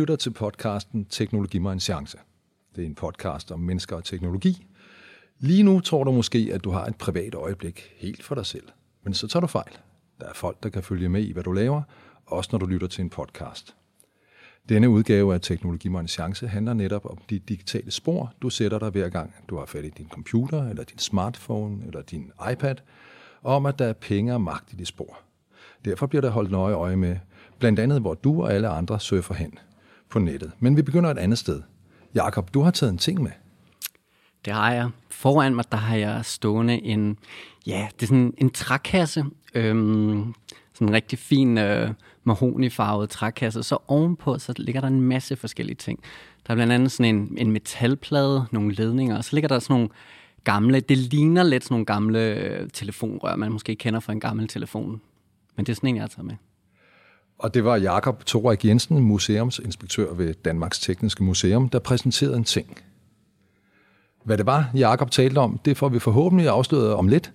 Lytter til podcasten Teknologi mig en chance. Det er en podcast om mennesker og teknologi. Lige nu tror du måske, at du har et privat øjeblik helt for dig selv. Men så tager du fejl. Der er folk, der kan følge med i, hvad du laver, også når du lytter til en podcast. Denne udgave af Teknologi mig en chance handler netop om de digitale spor, du sætter dig hver gang, du har fat i din computer, eller din smartphone, eller din iPad, og om at der er penge og magt i de spor. Derfor bliver der holdt nøje øje med, blandt andet hvor du og alle andre surfer hen på nettet. Men vi begynder et andet sted. Jakob, du har taget en ting med. Det har jeg. Foran mig, der har jeg stående en, ja, det er sådan en trækasse. Øhm, sådan en rigtig fin øh, mahonifarvet trækasse. Så ovenpå, så ligger der en masse forskellige ting. Der er blandt andet sådan en, en metalplade, nogle ledninger, og så ligger der sådan nogle gamle, det ligner lidt sådan nogle gamle øh, telefonrør, man måske kender fra en gammel telefon. Men det er sådan en, jeg har taget med. Og det var Jakob Thorik Jensen, museumsinspektør ved Danmarks Tekniske Museum, der præsenterede en ting. Hvad det var, Jakob talte om, det får vi forhåbentlig afsløret om lidt.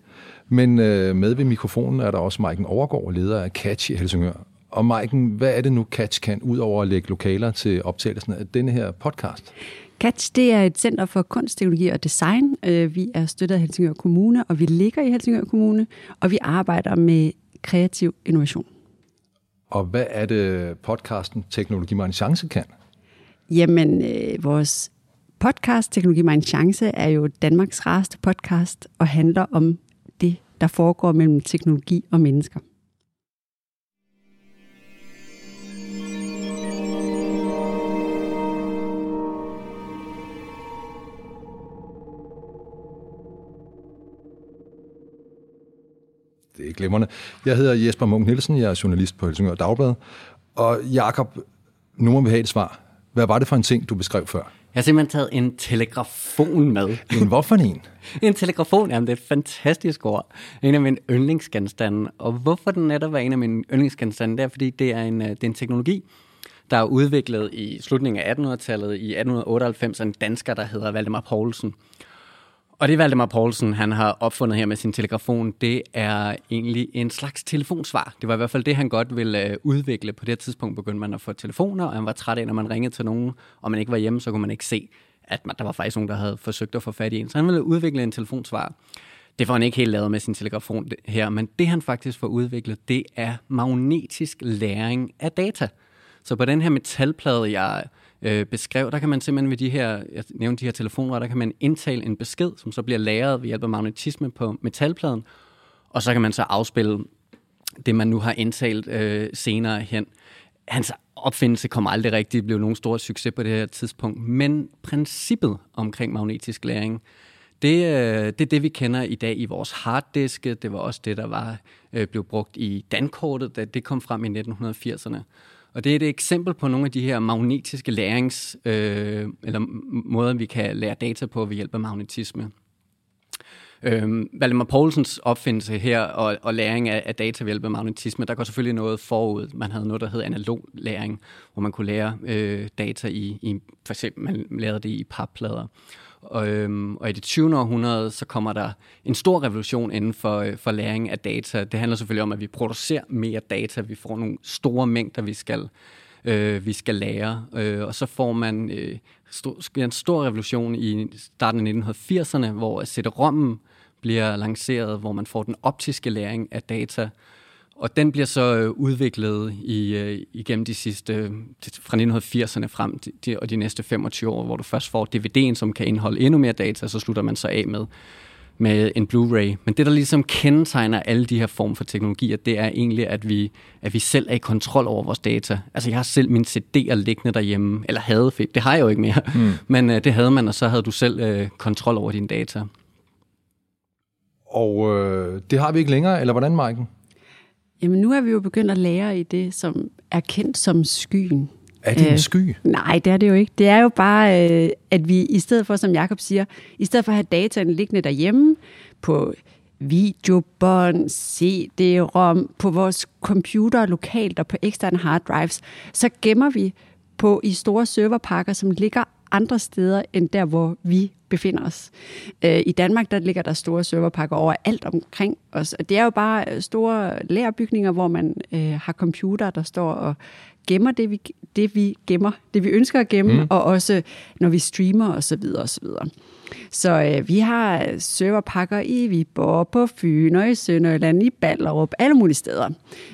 Men øh, med ved mikrofonen er der også Maiken Overgaard, leder af Catch i Helsingør. Og Maiken, hvad er det nu Catch kan, udover at lægge lokaler til optagelsen af denne her podcast? Catch, det er et center for kunst, teknologi og design. Øh, vi er støttet af Helsingør Kommune, og vi ligger i Helsingør Kommune, og vi arbejder med kreativ innovation. Og hvad er det podcasten Teknologi mig en chance kan? Jamen, øh, vores podcast Teknologi mig en chance er jo Danmarks rareste podcast og handler om det, der foregår mellem teknologi og mennesker. Det er glimrende. Jeg hedder Jesper Munk Nielsen, jeg er journalist på Helsingør Dagblad. Og Jakob, nu må vi have et svar. Hvad var det for en ting, du beskrev før? Jeg har simpelthen taget en telegrafon med. En hvorfor en? en telegrafon, jamen det er et fantastisk ord. En af mine yndlingsgenstande. Og hvorfor den netop er en af mine yndlingsgenstande, det er, fordi det er en, øh, det er en teknologi, der er udviklet i slutningen af 1800-tallet. I 1898 en dansker, der hedder Valdemar Poulsen. Og det Valdemar Poulsen, han har opfundet her med sin telefon, det er egentlig en slags telefonsvar. Det var i hvert fald det, han godt ville øh, udvikle. På det tidspunkt begyndte man at få telefoner, og han var træt af, når man ringede til nogen, og man ikke var hjemme, så kunne man ikke se, at man, der var faktisk nogen, der havde forsøgt at få fat i en. Så han ville udvikle en telefonsvar. Det får han ikke helt lavet med sin telefon her, men det han faktisk får udviklet, det er magnetisk læring af data. Så på den her metalplade, jeg øh, beskrev, der kan man simpelthen ved de her, jeg nævnte de her telefoner, der kan man indtale en besked, som så bliver lagret ved hjælp af magnetisme på metalpladen, og så kan man så afspille det, man nu har indtalt øh, senere hen. Hans opfindelse kom aldrig rigtig blev nogen stor succes på det her tidspunkt, men princippet omkring magnetisk læring, det, øh, det er det, vi kender i dag i vores harddiske. Det var også det, der var øh, blev brugt i dankortet, da det kom frem i 1980'erne. Og det er et eksempel på nogle af de her magnetiske lærings, øh, eller måder, vi kan lære data på ved hjælp af magnetisme. Øh, Valdemar Poulsens opfindelse her og, og læring af, af data ved hjælp af magnetisme, der går selvfølgelig noget forud. Man havde noget, der hed analog læring, hvor man kunne lære øh, data i, i, for eksempel man lærte det i papplader. Og, øhm, og i det 20. århundrede, så kommer der en stor revolution inden for, øh, for læring af data. Det handler selvfølgelig om, at vi producerer mere data. Vi får nogle store mængder, vi skal, øh, vi skal lære. Øh, og så får man øh, st- en stor revolution i starten af 1980'erne, hvor CD-ROM'en bliver lanceret, hvor man får den optiske læring af data. Og den bliver så øh, udviklet i, øh, igennem de sidste, fra 1980'erne frem de, og de næste 25 år, hvor du først får DVD'en, som kan indeholde endnu mere data, så slutter man så af med, med en Blu-ray. Men det, der ligesom kendetegner alle de her former for teknologier, det er egentlig, at vi, at vi selv er i kontrol over vores data. Altså, jeg har selv min CD'er liggende derhjemme, eller havde det har jeg jo ikke mere, mm. men uh, det havde man, og så havde du selv uh, kontrol over dine data. Og øh, det har vi ikke længere, eller hvordan, Maiken? Jamen, nu er vi jo begyndt at lære i det, som er kendt som skyen. Er det en øh, sky? nej, det er det jo ikke. Det er jo bare, øh, at vi i stedet for, som Jakob siger, i stedet for at have dataen liggende derhjemme på videobånd, CD-rom, på vores computer lokalt og på eksterne hard drives, så gemmer vi på i store serverpakker, som ligger andre steder end der, hvor vi befinder os. Øh, I Danmark der ligger der store serverpakker over alt omkring os. Det er jo bare store lærerbygninger, hvor man øh, har computer, der står og gemmer det, vi, det, vi gemmer, det vi ønsker at gemme, mm. og også når vi streamer osv. Så, videre, og så, videre. så øh, vi har serverpakker i Viborg, på Fyn og i Sønderjylland, i Ballerup, alle mulige steder.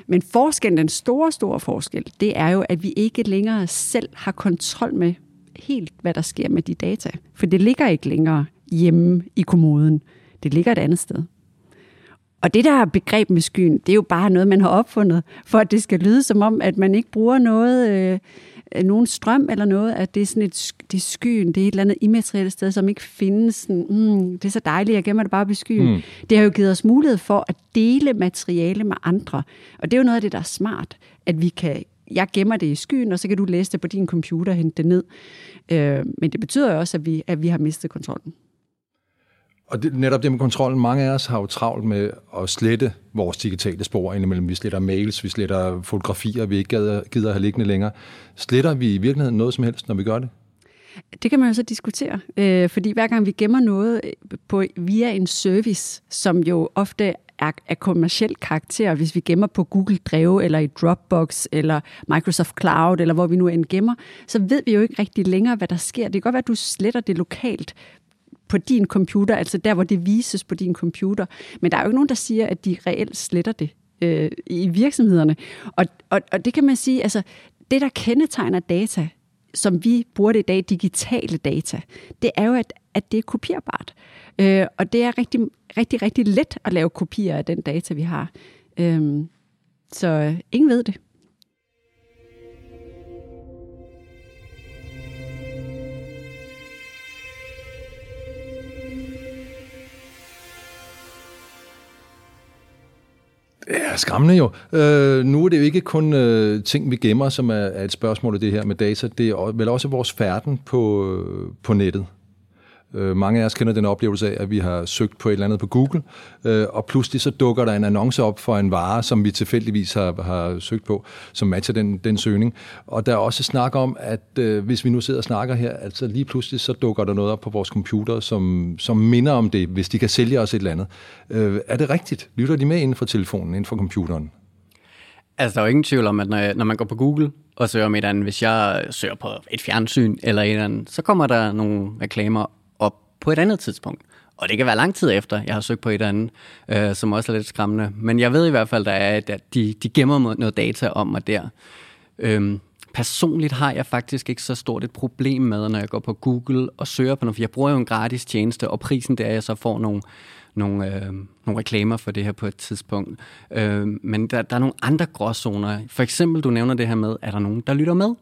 Men forskellen, den store, store forskel, det er jo, at vi ikke længere selv har kontrol med helt, hvad der sker med de data. For det ligger ikke længere hjemme i kommoden. Det ligger et andet sted. Og det der begreb med skyen, det er jo bare noget, man har opfundet, for at det skal lyde som om, at man ikke bruger noget, øh, nogen strøm eller noget, at det er sådan et det er skyen, det er et eller andet immaterielt sted, som ikke findes. Sådan, mm, det er så dejligt, jeg gemmer det bare på skyen. Mm. Det har jo givet os mulighed for at dele materiale med andre. Og det er jo noget af det, der er smart, at vi kan jeg gemmer det i skyen, og så kan du læse det på din computer og hente det ned. Øh, men det betyder jo også, at vi, at vi har mistet kontrollen. Og det, netop det med kontrollen, mange af os har jo travlt med at slette vores digitale spor indimellem. Vi sletter mails, vi sletter fotografier, vi ikke gider, gider have liggende længere. Sletter vi i virkeligheden noget som helst, når vi gør det? Det kan man jo så diskutere, øh, fordi hver gang vi gemmer noget på, via en service, som jo ofte af kommersiel karakter, hvis vi gemmer på Google Drive, eller i Dropbox, eller Microsoft Cloud, eller hvor vi nu end gemmer, så ved vi jo ikke rigtig længere, hvad der sker. Det kan godt være, at du sletter det lokalt på din computer, altså der, hvor det vises på din computer. Men der er jo ikke nogen, der siger, at de reelt sletter det øh, i virksomhederne. Og, og, og det kan man sige, altså det, der kendetegner data, som vi bruger det i dag, digitale data, det er jo, at, at det er kopierbart. Øh, og det er rigtig, rigtig, rigtig let at lave kopier af den data, vi har. Øh, så øh, ingen ved det. Ja, skræmmende jo. Øh, nu er det jo ikke kun øh, ting, vi gemmer, som er, er et spørgsmål af det her med data. Det er vel også vores færden på, øh, på nettet. Øh, mange af os kender den oplevelse af, at vi har søgt på et eller andet på Google, øh, og pludselig så dukker der en annonce op for en vare, som vi tilfældigvis har, har søgt på, som matcher den, den søgning. Og der er også snak om, at øh, hvis vi nu sidder og snakker her, altså lige pludselig så dukker der noget op på vores computer, som, som minder om det, hvis de kan sælge os et eller andet. Er det rigtigt? Lytter de med inden for telefonen, inden for computeren? Altså, der er jo ingen tvivl om, at når, jeg, når man går på Google og søger om et eller andet, hvis jeg søger på et fjernsyn eller et eller andet, så kommer der nogle reklamer på et andet tidspunkt. Og det kan være lang tid efter, jeg har søgt på et andet, øh, som også er lidt skræmmende. Men jeg ved i hvert fald, der er, at de, de gemmer noget data om mig der. Øhm, personligt har jeg faktisk ikke så stort et problem med, når jeg går på Google og søger på noget, for jeg bruger jo en gratis tjeneste, og prisen der er, at jeg så får nogle, nogle, øh, nogle reklamer for det her på et tidspunkt. Øh, men der, der er nogle andre gråzoner. For eksempel, du nævner det her med, er der nogen, der lytter med?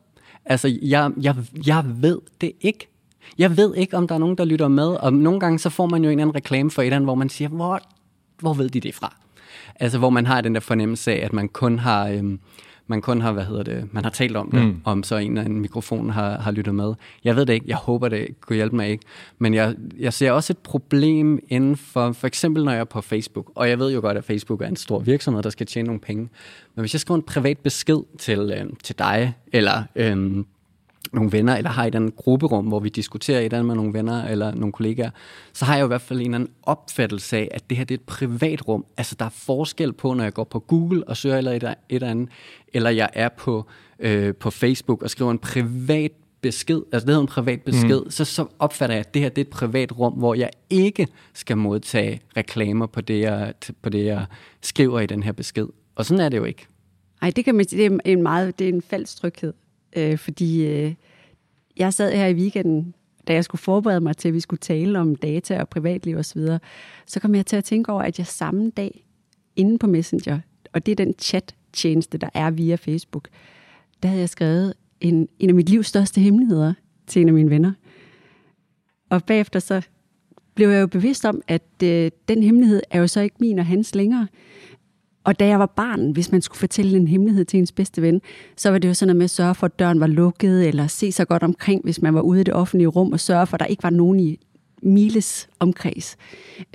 Altså, jeg, jeg, jeg ved det ikke. Jeg ved ikke, om der er nogen, der lytter med, og nogle gange så får man jo en eller anden reklame for et eller andet, hvor man siger, hvor, hvor ved de det fra? Altså, hvor man har den der fornemmelse af, at man kun har... Øhm, man kun har, hvad hedder det, man har talt om det, mm. om så en eller anden mikrofon har, har lyttet med. Jeg ved det ikke, jeg håber det kunne hjælpe mig ikke. Men jeg, jeg ser også et problem inden for, for eksempel når jeg er på Facebook, og jeg ved jo godt, at Facebook er en stor virksomhed, der skal tjene nogle penge. Men hvis jeg skriver en privat besked til, øh, til dig, eller øh, nogle venner, eller har et eller andet grupperum, hvor vi diskuterer et eller andet med nogle venner eller nogle kollegaer, så har jeg jo i hvert fald en eller anden opfattelse af, at det her det er et privat rum. Altså der er forskel på, når jeg går på Google og søger eller et, et eller andet, eller jeg er på, øh, på Facebook og skriver en privat besked, altså det hedder en privat besked, mm. så, så opfatter jeg, at det her det er et privat rum, hvor jeg ikke skal modtage reklamer på det, jeg, på det, jeg skriver i den her besked. Og sådan er det jo ikke. Nej, det kan man det er en meget, det er en falsk tryghed øh, fordi øh, jeg sad her i weekenden, da jeg skulle forberede mig til, at vi skulle tale om data og privatliv osv., så, videre, så kom jeg til at tænke over, at jeg samme dag inde på Messenger, og det er den chat-tjeneste, der er via Facebook, der havde jeg skrevet en, en af mit livs største hemmeligheder til en af mine venner. Og bagefter så blev jeg jo bevidst om, at øh, den hemmelighed er jo så ikke min og hans længere. Og da jeg var barn, hvis man skulle fortælle en hemmelighed til ens bedste ven, så var det jo sådan noget med at sørge for, at døren var lukket, eller se sig godt omkring, hvis man var ude i det offentlige rum, og sørge for, at der ikke var nogen i miles omkreds.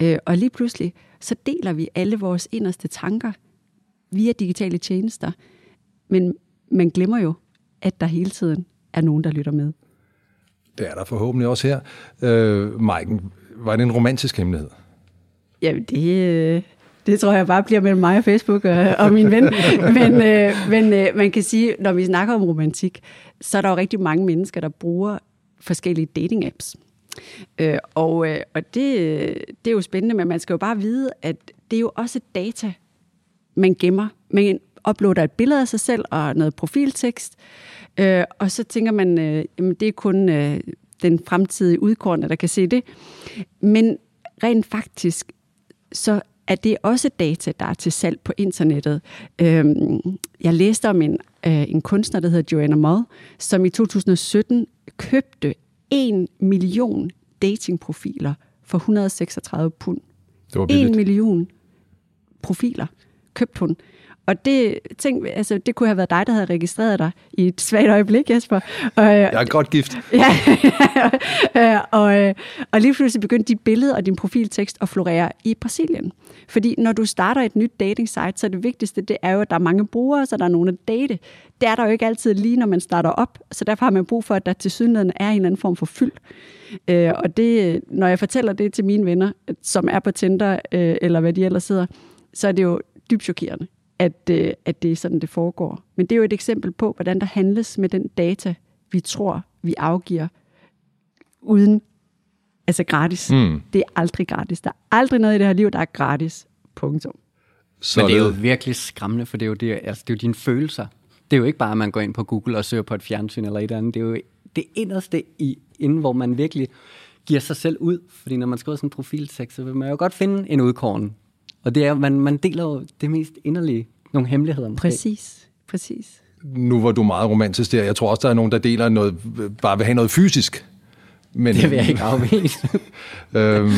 Øh, og lige pludselig, så deler vi alle vores inderste tanker via digitale tjenester. Men man glemmer jo, at der hele tiden er nogen, der lytter med. Det er der forhåbentlig også her. Øh, Maiken, var det en romantisk hemmelighed? Jamen, det, øh, det tror jeg bare bliver mellem mig og Facebook og, og min ven. Men, øh, men øh, man kan sige, når vi snakker om romantik, så er der jo rigtig mange mennesker, der bruger forskellige dating-apps. Øh, og øh, og det, øh, det er jo spændende, men man skal jo bare vide, at det er jo også data, man gemmer. Man uploader et billede af sig selv og noget profiltekst, øh, og så tænker man, øh, jamen det er kun øh, den fremtidige udkårende, der kan se det. Men rent faktisk, så er det også data, der er til salg på internettet. Øh, jeg læste om en, øh, en kunstner, der hedder Joanna Moll, som i 2017 købte 1 million datingprofiler for 136 pund. Det var 1 billigt. million profiler købte hun. Og det, tænk, altså, det kunne have været dig, der havde registreret dig i et svagt øjeblik, Jesper. Og, Jeg er godt gift. ja, Øh, og, øh, og lige pludselig begyndte dit billede og din profiltekst at florere i Brasilien. Fordi når du starter et nyt dating site, så er det vigtigste, det er jo, at der er mange brugere, så der er nogen at date. Det er der jo ikke altid lige, når man starter op, så derfor har man brug for, at der til synligheden er en eller anden form for fyld. Øh, og det, når jeg fortæller det til mine venner, som er på Tinder, øh, eller hvad de ellers sidder, så er det jo dybt chokerende, at, øh, at det er sådan, det foregår. Men det er jo et eksempel på, hvordan der handles med den data, vi tror, vi afgiver, uden, altså gratis. Mm. Det er aldrig gratis. Der er aldrig noget i det her liv, der er gratis. Punktum. Så Men det er jo virkelig skræmmende, for det er jo, det, altså, det er jo dine følelser. Det er jo ikke bare, at man går ind på Google og søger på et fjernsyn eller et eller andet. Det er jo det inderste i, inden, hvor man virkelig giver sig selv ud. Fordi når man skriver sådan en profiltekst, så vil man jo godt finde en udkåren. Og det er, man, man deler jo det mest inderlige, nogle hemmeligheder. måske. Præcis. Præcis. Nu var du meget romantisk der. Jeg tror også, der er nogen, der deler noget, bare vil have noget fysisk. Men, Det vil jeg ikke afvise. øhm,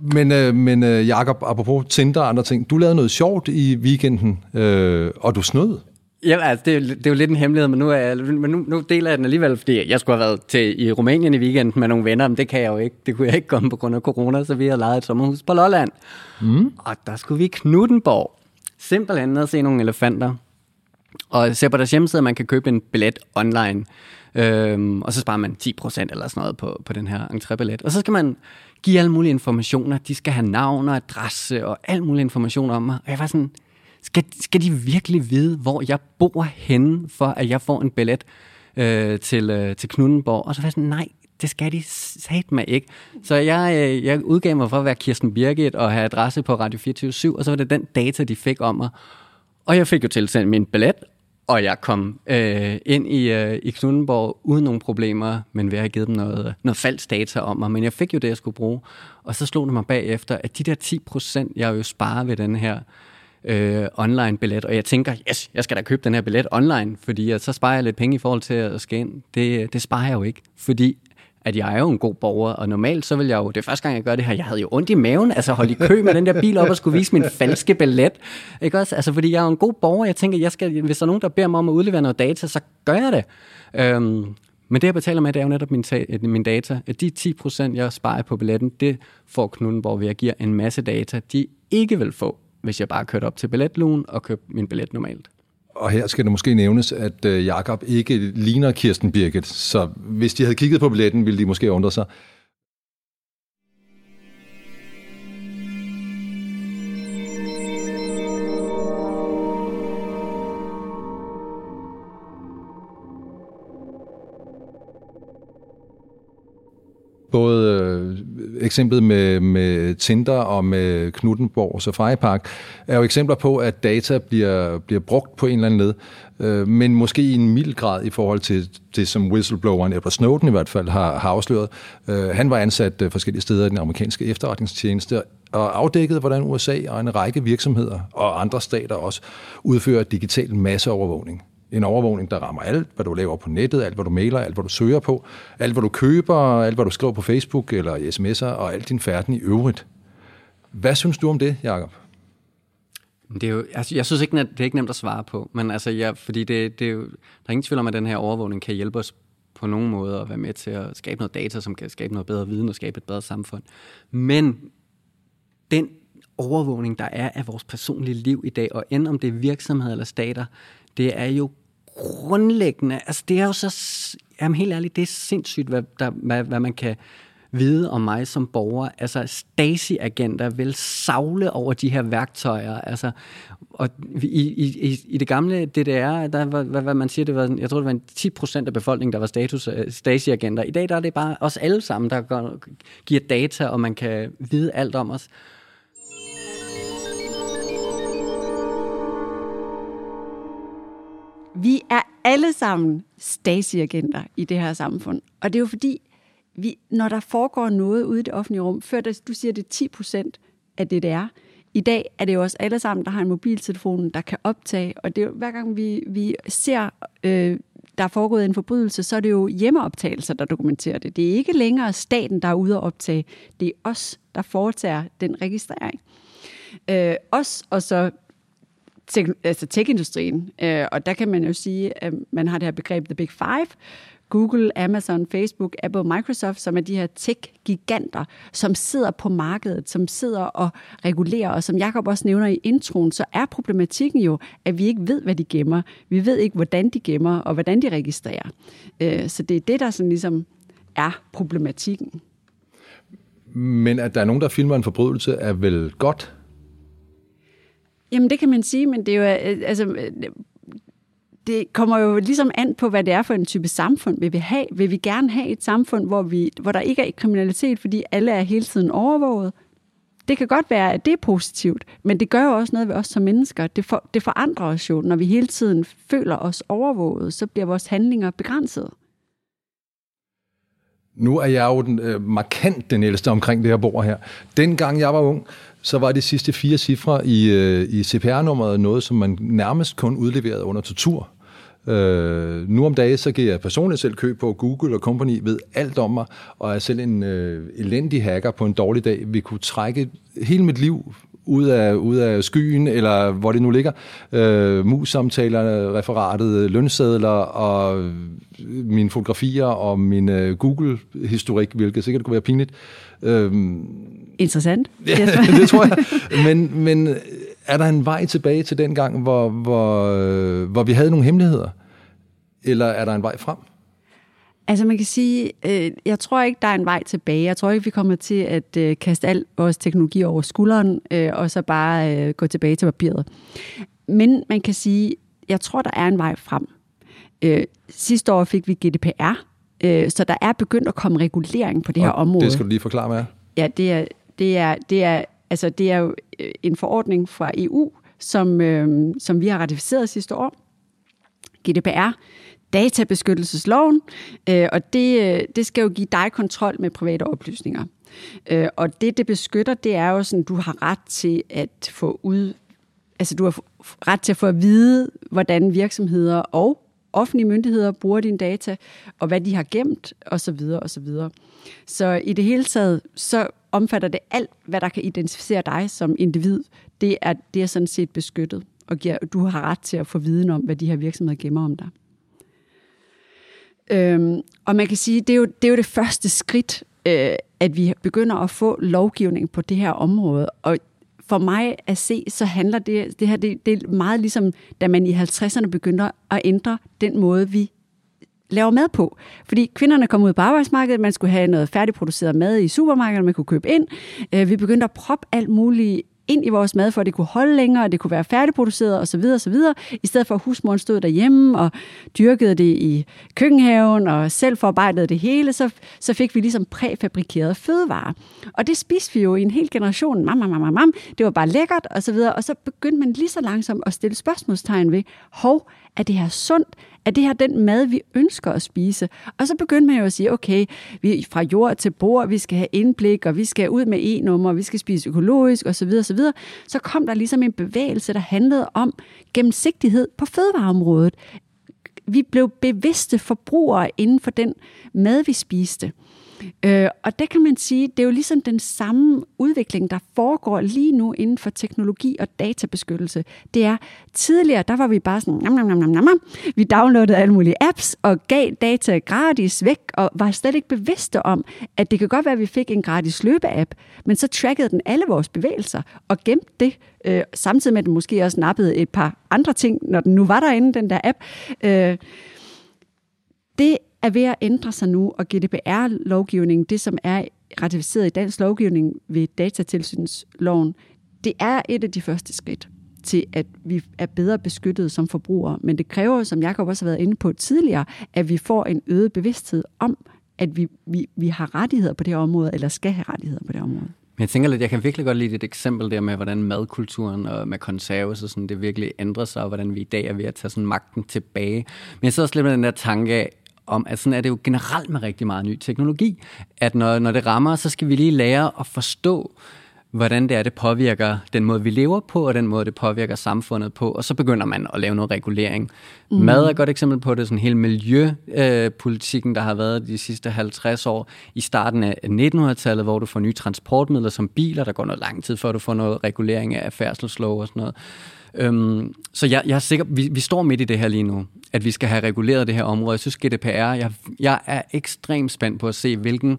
men, øh, men øh, Jacob, apropos Tinder og andre ting, du lavede noget sjovt i weekenden, øh, og du snød. Ja, altså, det, er, det er jo lidt en hemmelighed, men nu, er men nu, nu deler jeg den alligevel, fordi jeg skulle have været til, i Rumænien i weekenden med nogle venner, men det kan jeg jo ikke. Det kunne jeg ikke komme på grund af corona, så vi har lejet et sommerhus på Lolland. Mm. Og der skulle vi i Knuttenborg. Simpelthen ned og se nogle elefanter. Og se på deres hjemmeside, man kan købe en billet online. Øhm, og så sparer man 10% eller sådan noget på, på den her entrébillet. Og så skal man give alle mulige informationer. De skal have navn og adresse og al mulig information om mig. Og jeg var sådan, skal, skal de virkelig vide, hvor jeg bor henne, for at jeg får en billet øh, til, øh, til Knuttenborg? Og så var jeg sådan, nej, det skal de sat mig ikke. Så jeg, øh, jeg udgav mig for at være Kirsten Birgit og have adresse på Radio 24 og så var det den data, de fik om mig. Og jeg fik jo tilsendt min billet, og jeg kom øh, ind i, øh, i Knuttenborg uden nogen problemer, men ved at have givet dem noget, øh, noget falsk data om mig. Men jeg fik jo det, jeg skulle bruge. Og så slog det mig bagefter, at de der 10 procent, jeg jo sparer ved den her øh, online-billet, og jeg tænker, yes, jeg skal da købe den her billet online, fordi at så sparer jeg lidt penge i forhold til at skal ind. Det, det sparer jeg jo ikke, fordi at jeg er jo en god borger, og normalt så vil jeg jo, det er første gang, jeg gør det her, jeg havde jo ondt i maven, altså holde i kø med den der bil op og skulle vise min falske billet. Ikke også? Altså, fordi jeg er jo en god borger, jeg tænker, jeg skal, hvis der er nogen, der beder mig om at udlevere noget data, så gør jeg det. Øhm, men det, jeg betaler med, det er jo netop min, ta- min data. At de 10%, jeg sparer på billetten, det får Knuttenborg ved at give en masse data, de ikke vil få, hvis jeg bare kørte op til billetlugen og købte min billet normalt. Og her skal det måske nævnes, at øh, Jakob ikke ligner Kirsten Birgit, så hvis de havde kigget på billetten, ville de måske undre sig. Både øh, eksemplet med, med Tinder og med Knuttenborg Safari Park er jo eksempler på, at data bliver, bliver brugt på en eller anden led, øh, men måske i en mild grad i forhold til det, som whistlebloweren Edward Snowden i hvert fald har, har afsløret. Øh, han var ansat øh, forskellige steder i den amerikanske efterretningstjeneste og afdækkede, hvordan USA og en række virksomheder og andre stater også udfører digital masseovervågning. En overvågning, der rammer alt, hvad du laver på nettet, alt, hvad du mailer, alt, hvad du søger på, alt, hvad du køber, alt, hvad du skriver på Facebook eller i sms'er, og alt din færden i øvrigt. Hvad synes du om det, Jacob? Det er jo, altså, jeg synes ikke, det er ikke nemt at svare på, men altså, ja, fordi det, det er jo, der er ingen tvivl om, at den her overvågning kan hjælpe os på nogen måde at være med til at skabe noget data, som kan skabe noget bedre viden og skabe et bedre samfund. Men den overvågning, der er af vores personlige liv i dag, og end om det er virksomheder eller stater, det er jo grundlæggende, altså det er jo så, jamen helt ærligt, det er sindssygt, hvad, der, hvad, hvad man kan vide om mig som borger. Altså Stasi-agenter vil savle over de her værktøjer. Altså, og i, i, i det gamle DDR, der var, hvad, hvad man siger, det var, jeg tror, det var 10 procent af befolkningen, der var status øh, Stasi-agenter. I dag der er det bare os alle sammen, der går, giver data, og man kan vide alt om os. Vi er alle sammen stasiagenter i det her samfund. Og det er jo fordi, vi, når der foregår noget ude i det offentlige rum, før der, du siger, det er 10 procent af det, det er, i dag er det jo også alle sammen, der har en mobiltelefon, der kan optage, og det er jo, hver gang vi, vi ser, øh, der er foregået en forbrydelse, så er det jo hjemmeoptagelser, der dokumenterer det. Det er ikke længere staten, der er ude at optage. Det er os, der foretager den registrering. Øh, os og så tech, altså tech-industrien. Øh, og der kan man jo sige, at man har det her begreb The Big Five, Google, Amazon, Facebook, Apple, Microsoft, som er de her tech-giganter, som sidder på markedet, som sidder og regulerer. Og som Jacob også nævner i introen, så er problematikken jo, at vi ikke ved, hvad de gemmer. Vi ved ikke, hvordan de gemmer, og hvordan de registrerer. Øh, så det er det, der sådan ligesom er problematikken. Men at der er nogen, der filmer en forbrydelse, er vel godt? Jamen, det kan man sige, men det er jo, øh, øh, altså, øh, det kommer jo ligesom an på, hvad det er for en type samfund, vi vil have. Vil vi gerne have et samfund, hvor, vi, hvor der ikke er kriminalitet, fordi alle er hele tiden overvåget? Det kan godt være, at det er positivt, men det gør jo også noget ved os som mennesker. Det, for, det forandrer os jo, når vi hele tiden føler os overvåget, så bliver vores handlinger begrænset. Nu er jeg jo den, øh, markant den ældste omkring det her bor her. Dengang jeg var ung, så var de sidste fire cifre i, øh, i CPR-nummeret noget, som man nærmest kun udleverede under tortur. Øh, nu om dagen, så giver jeg personligt selv køb på Google og company, ved alt om mig, og er selv en øh, elendig hacker på en dårlig dag. Vi kunne trække hele mit liv ud af, ud af skyen, eller hvor det nu ligger. Øh, mus-samtaler, referatet, lønsedler og mine fotografier og min øh, Google-historik, hvilket sikkert kunne være pinligt. Øh, Interessant. Ja, det tror jeg. Men, men er der en vej tilbage til den gang, hvor, hvor, øh, hvor vi havde nogle hemmeligheder? Eller er der en vej frem? Altså man kan sige, øh, jeg tror ikke, der er en vej tilbage. Jeg tror ikke, vi kommer til at øh, kaste al vores teknologi over skulderen, øh, og så bare øh, gå tilbage til papiret. Men man kan sige, jeg tror, der er en vej frem. Øh, sidste år fik vi GDPR, øh, så der er begyndt at komme regulering på det og her område. Det skal du lige forklare mig. Ja, det er, det er, det er, altså, det er jo øh, en forordning fra EU, som, øh, som vi har ratificeret sidste år. GDPR, databeskyttelsesloven, øh, og det, øh, det skal jo give dig kontrol med private oplysninger. Øh, og det, det beskytter, det er jo sådan, du har ret til at få ud, altså du har ret til at få at vide, hvordan virksomheder og offentlige myndigheder bruger dine data, og hvad de har gemt, osv. osv. Så i det hele taget, så omfatter det alt, hvad der kan identificere dig som individ. Det er, det er sådan set beskyttet, og giver, du har ret til at få viden om, hvad de her virksomheder gemmer om dig. Øhm, og man kan sige, det er jo det, er jo det første skridt, øh, at vi begynder at få lovgivning på det her område. Og for mig at se, så handler det, det her det, det er meget ligesom, da man i 50'erne begyndte at ændre den måde, vi laver mad på. Fordi kvinderne kom ud på arbejdsmarkedet, man skulle have noget færdigproduceret mad i supermarkedet, man kunne købe ind. Øh, vi begyndte at proppe alt muligt ind i vores mad, for at det kunne holde længere, og det kunne være færdigproduceret osv. osv. I stedet for at husmoren stod derhjemme og dyrkede det i køkkenhaven og selv forarbejdede det hele, så, så fik vi ligesom præfabrikerede fødevarer. Og det spiste vi jo i en hel generation. Mam, mam, mam, mam. Det var bare lækkert og så videre. Og så begyndte man lige så langsomt at stille spørgsmålstegn ved, hov, er det her sundt? Er det her den mad, vi ønsker at spise? Og så begyndte man jo at sige, okay, vi er fra jord til bord, vi skal have indblik, og vi skal ud med e-nummer, vi skal spise økologisk osv. osv. Så kom der ligesom en bevægelse, der handlede om gennemsigtighed på fødevareområdet. Vi blev bevidste forbrugere inden for den mad, vi spiste. Øh, og det kan man sige, det er jo ligesom den samme udvikling, der foregår lige nu inden for teknologi og databeskyttelse. Det er, tidligere, der var vi bare sådan, nam, nam, nam, nam, nam. vi downloadede alle mulige apps og gav data gratis væk, og var slet ikke bevidste om, at det kan godt være, at vi fik en gratis løbeapp, men så trackede den alle vores bevægelser og gemte det, øh, samtidig med at den måske også nappede et par andre ting, når den nu var derinde, den der app. Øh, det er ved at ændre sig nu, og GDPR-lovgivningen, det som er ratificeret i dansk lovgivning ved datatilsynsloven, det er et af de første skridt til, at vi er bedre beskyttet som forbrugere. Men det kræver, som Jacob også har været inde på tidligere, at vi får en øget bevidsthed om, at vi, vi, vi har rettigheder på det område, eller skal have rettigheder på det område. Men jeg tænker lidt, jeg kan virkelig godt lide et eksempel der med, hvordan madkulturen og med konserves og sådan, det virkelig ændrer sig, og hvordan vi i dag er ved at tage sådan magten tilbage. Men jeg sidder også lidt med den der tanke af, om, at sådan er det jo generelt med rigtig meget ny teknologi, at når, når det rammer, så skal vi lige lære at forstå, hvordan det er, det påvirker den måde, vi lever på, og den måde, det påvirker samfundet på, og så begynder man at lave noget regulering. Mm. Mad er et godt eksempel på det, sådan hele miljøpolitikken, der har været de sidste 50 år, i starten af 1900-tallet, hvor du får nye transportmidler som biler, der går noget lang tid, før du får noget regulering af færdselslov og sådan noget. Øhm, så jeg, jeg er sikker, vi, vi står midt i det her lige nu, at vi skal have reguleret det her område. Jeg synes GDPR, jeg, jeg er ekstremt spændt på at se, hvilken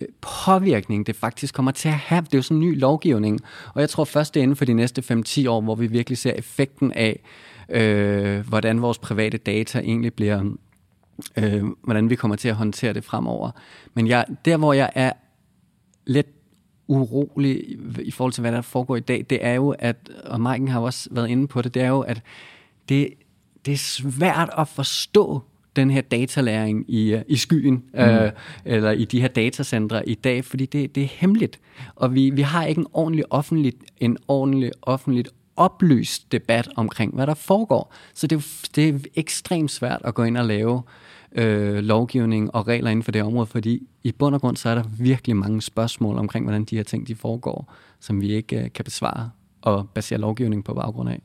Øh, påvirkning det faktisk kommer til at have. Det er jo sådan en ny lovgivning, og jeg tror først det er inden for de næste 5-10 år, hvor vi virkelig ser effekten af, øh, hvordan vores private data egentlig bliver, øh, hvordan vi kommer til at håndtere det fremover. Men jeg, der, hvor jeg er lidt urolig i forhold til, hvad der foregår i dag, det er jo, at, og Maiken har også været inde på det, det er jo, at det, det er svært at forstå den her datalæring i, øh, i skyen, mm. øh, eller i de her datacentre i dag, fordi det, det er hemmeligt. Og vi, vi har ikke en ordentlig offentlig, en ordentlig offentligt oplyst debat omkring, hvad der foregår. Så det, det er ekstremt svært at gå ind og lave øh, lovgivning og regler inden for det område, fordi i bund og grund så er der virkelig mange spørgsmål omkring, hvordan de her ting de foregår, som vi ikke øh, kan besvare og basere lovgivning på baggrund af.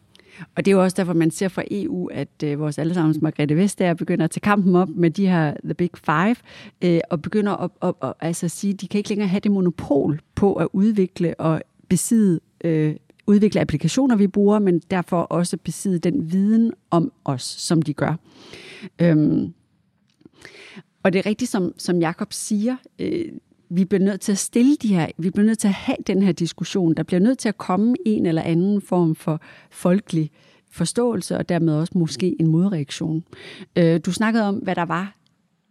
Og det er jo også derfor, man ser fra EU, at øh, vores allesammens Margrethe Vestager begynder at tage kampen op med de her The Big Five, øh, og begynder at, at, at, altså at altså sige, at de kan ikke længere have det monopol på at udvikle og besidde øh, udvikle applikationer, vi bruger, men derfor også besidde den viden om os, som de gør. Øhm, og det er rigtigt, som, som Jakob siger, øh, vi bliver nødt til at stille de her, vi bliver nødt til at have den her diskussion. Der bliver nødt til at komme en eller anden form for folkelig forståelse, og dermed også måske en modreaktion. Øh, du snakkede om, hvad der var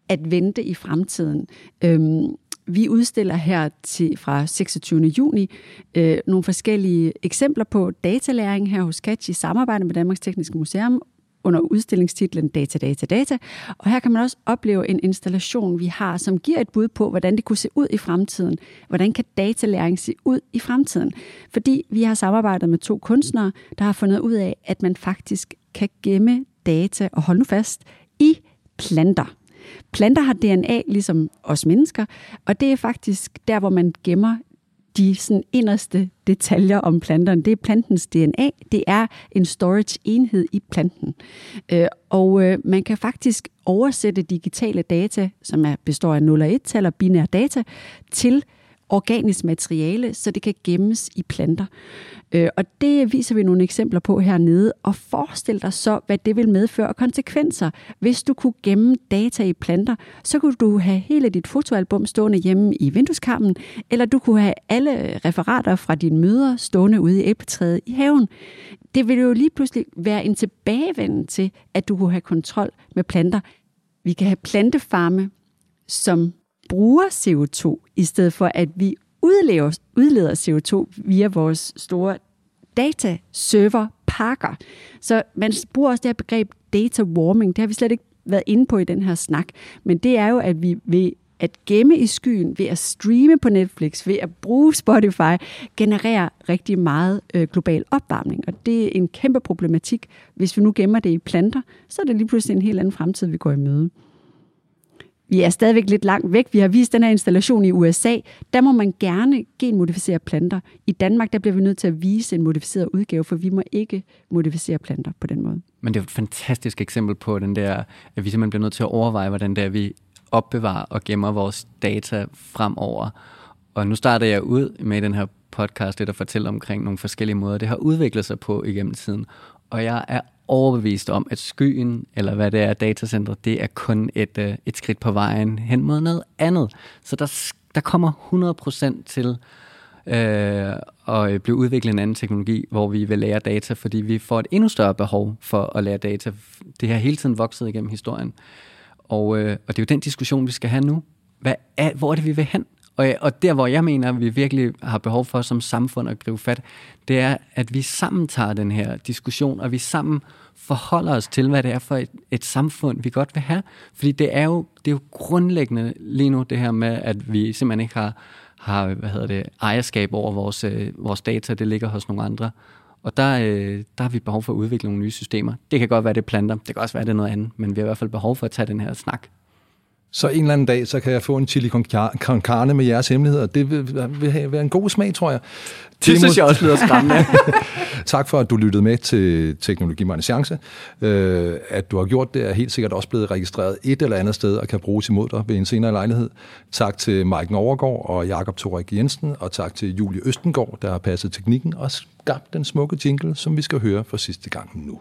at vente i fremtiden. Øhm, vi udstiller her til fra 26. juni øh, nogle forskellige eksempler på datalæring her hos Catch i samarbejde med Danmarks Tekniske Museum under udstillingstitlen Data, Data, Data. Og her kan man også opleve en installation, vi har, som giver et bud på, hvordan det kunne se ud i fremtiden. Hvordan kan datalæring se ud i fremtiden? Fordi vi har samarbejdet med to kunstnere, der har fundet ud af, at man faktisk kan gemme data, og hold nu fast, i planter. Planter har DNA ligesom os mennesker, og det er faktisk der, hvor man gemmer de sådan inderste detaljer om planterne. Det er plantens DNA. Det er en storage-enhed i planten. Øh, og øh, man kan faktisk oversætte digitale data, som er, består af 0 og 1-tal og binære data, til organisk materiale, så det kan gemmes i planter. Øh, og det viser vi nogle eksempler på hernede. Og forestil dig så, hvad det vil medføre konsekvenser. Hvis du kunne gemme data i planter, så kunne du have hele dit fotoalbum stående hjemme i vindueskarmen, eller du kunne have alle referater fra dine møder stående ude i æbletræet i haven. Det ville jo lige pludselig være en tilbagevenden til, at du kunne have kontrol med planter. Vi kan have plantefarme, som bruger CO2, i stedet for at vi udleder, udleder CO2 via vores store dataserverparker. Så man bruger også det her begreb data warming. Det har vi slet ikke været inde på i den her snak. Men det er jo, at vi ved at gemme i skyen, ved at streame på Netflix, ved at bruge Spotify, genererer rigtig meget øh, global opvarmning. Og det er en kæmpe problematik. Hvis vi nu gemmer det i planter, så er det lige pludselig en helt anden fremtid, vi går i møde. Vi er stadigvæk lidt langt væk. Vi har vist den her installation i USA. Der må man gerne genmodificere planter. I Danmark der bliver vi nødt til at vise en modificeret udgave, for vi må ikke modificere planter på den måde. Men det er et fantastisk eksempel på den der, at vi simpelthen bliver nødt til at overveje, hvordan det er, vi opbevarer og gemmer vores data fremover. Og nu starter jeg ud med den her podcast, det der fortæller omkring nogle forskellige måder, det har udviklet sig på igennem tiden. Og jeg er overbevist om, at skyen, eller hvad det er, datacenter, det er kun et, øh, et skridt på vejen hen mod noget andet. Så der, der kommer 100% til øh, at øh, blive udviklet en anden teknologi, hvor vi vil lære data, fordi vi får et endnu større behov for at lære data. Det har hele tiden vokset igennem historien. Og, øh, og det er jo den diskussion, vi skal have nu. Hvad er, hvor er det, vi vil hen? Og, og der, hvor jeg mener, at vi virkelig har behov for som samfund at gribe fat, det er, at vi sammen tager den her diskussion, og vi sammen forholder os til, hvad det er for et, et samfund, vi godt vil have. Fordi det er, jo, det er jo grundlæggende lige nu, det her med, at vi simpelthen ikke har, har hvad hedder det, ejerskab over vores, øh, vores data, det ligger hos nogle andre. Og der, øh, der har vi behov for at udvikle nogle nye systemer. Det kan godt være, det er planter, det kan også være, det er noget andet, men vi har i hvert fald behov for at tage den her snak. Så en eller anden dag, så kan jeg få en chili con carne med jeres hemmeligheder. Det vil, vil være en god smag, tror jeg. Det Timo, synes jeg også lyder skræmmende. tak for, at du lyttede med til Teknologi Mig Chance. Øh, at du har gjort det, er helt sikkert også blevet registreret et eller andet sted og kan bruges imod dig ved en senere lejlighed. Tak til Mike Overgaard og Jakob Torik Jensen, og tak til Julie Østengård, der har passet teknikken og skabt den smukke jingle, som vi skal høre for sidste gang nu.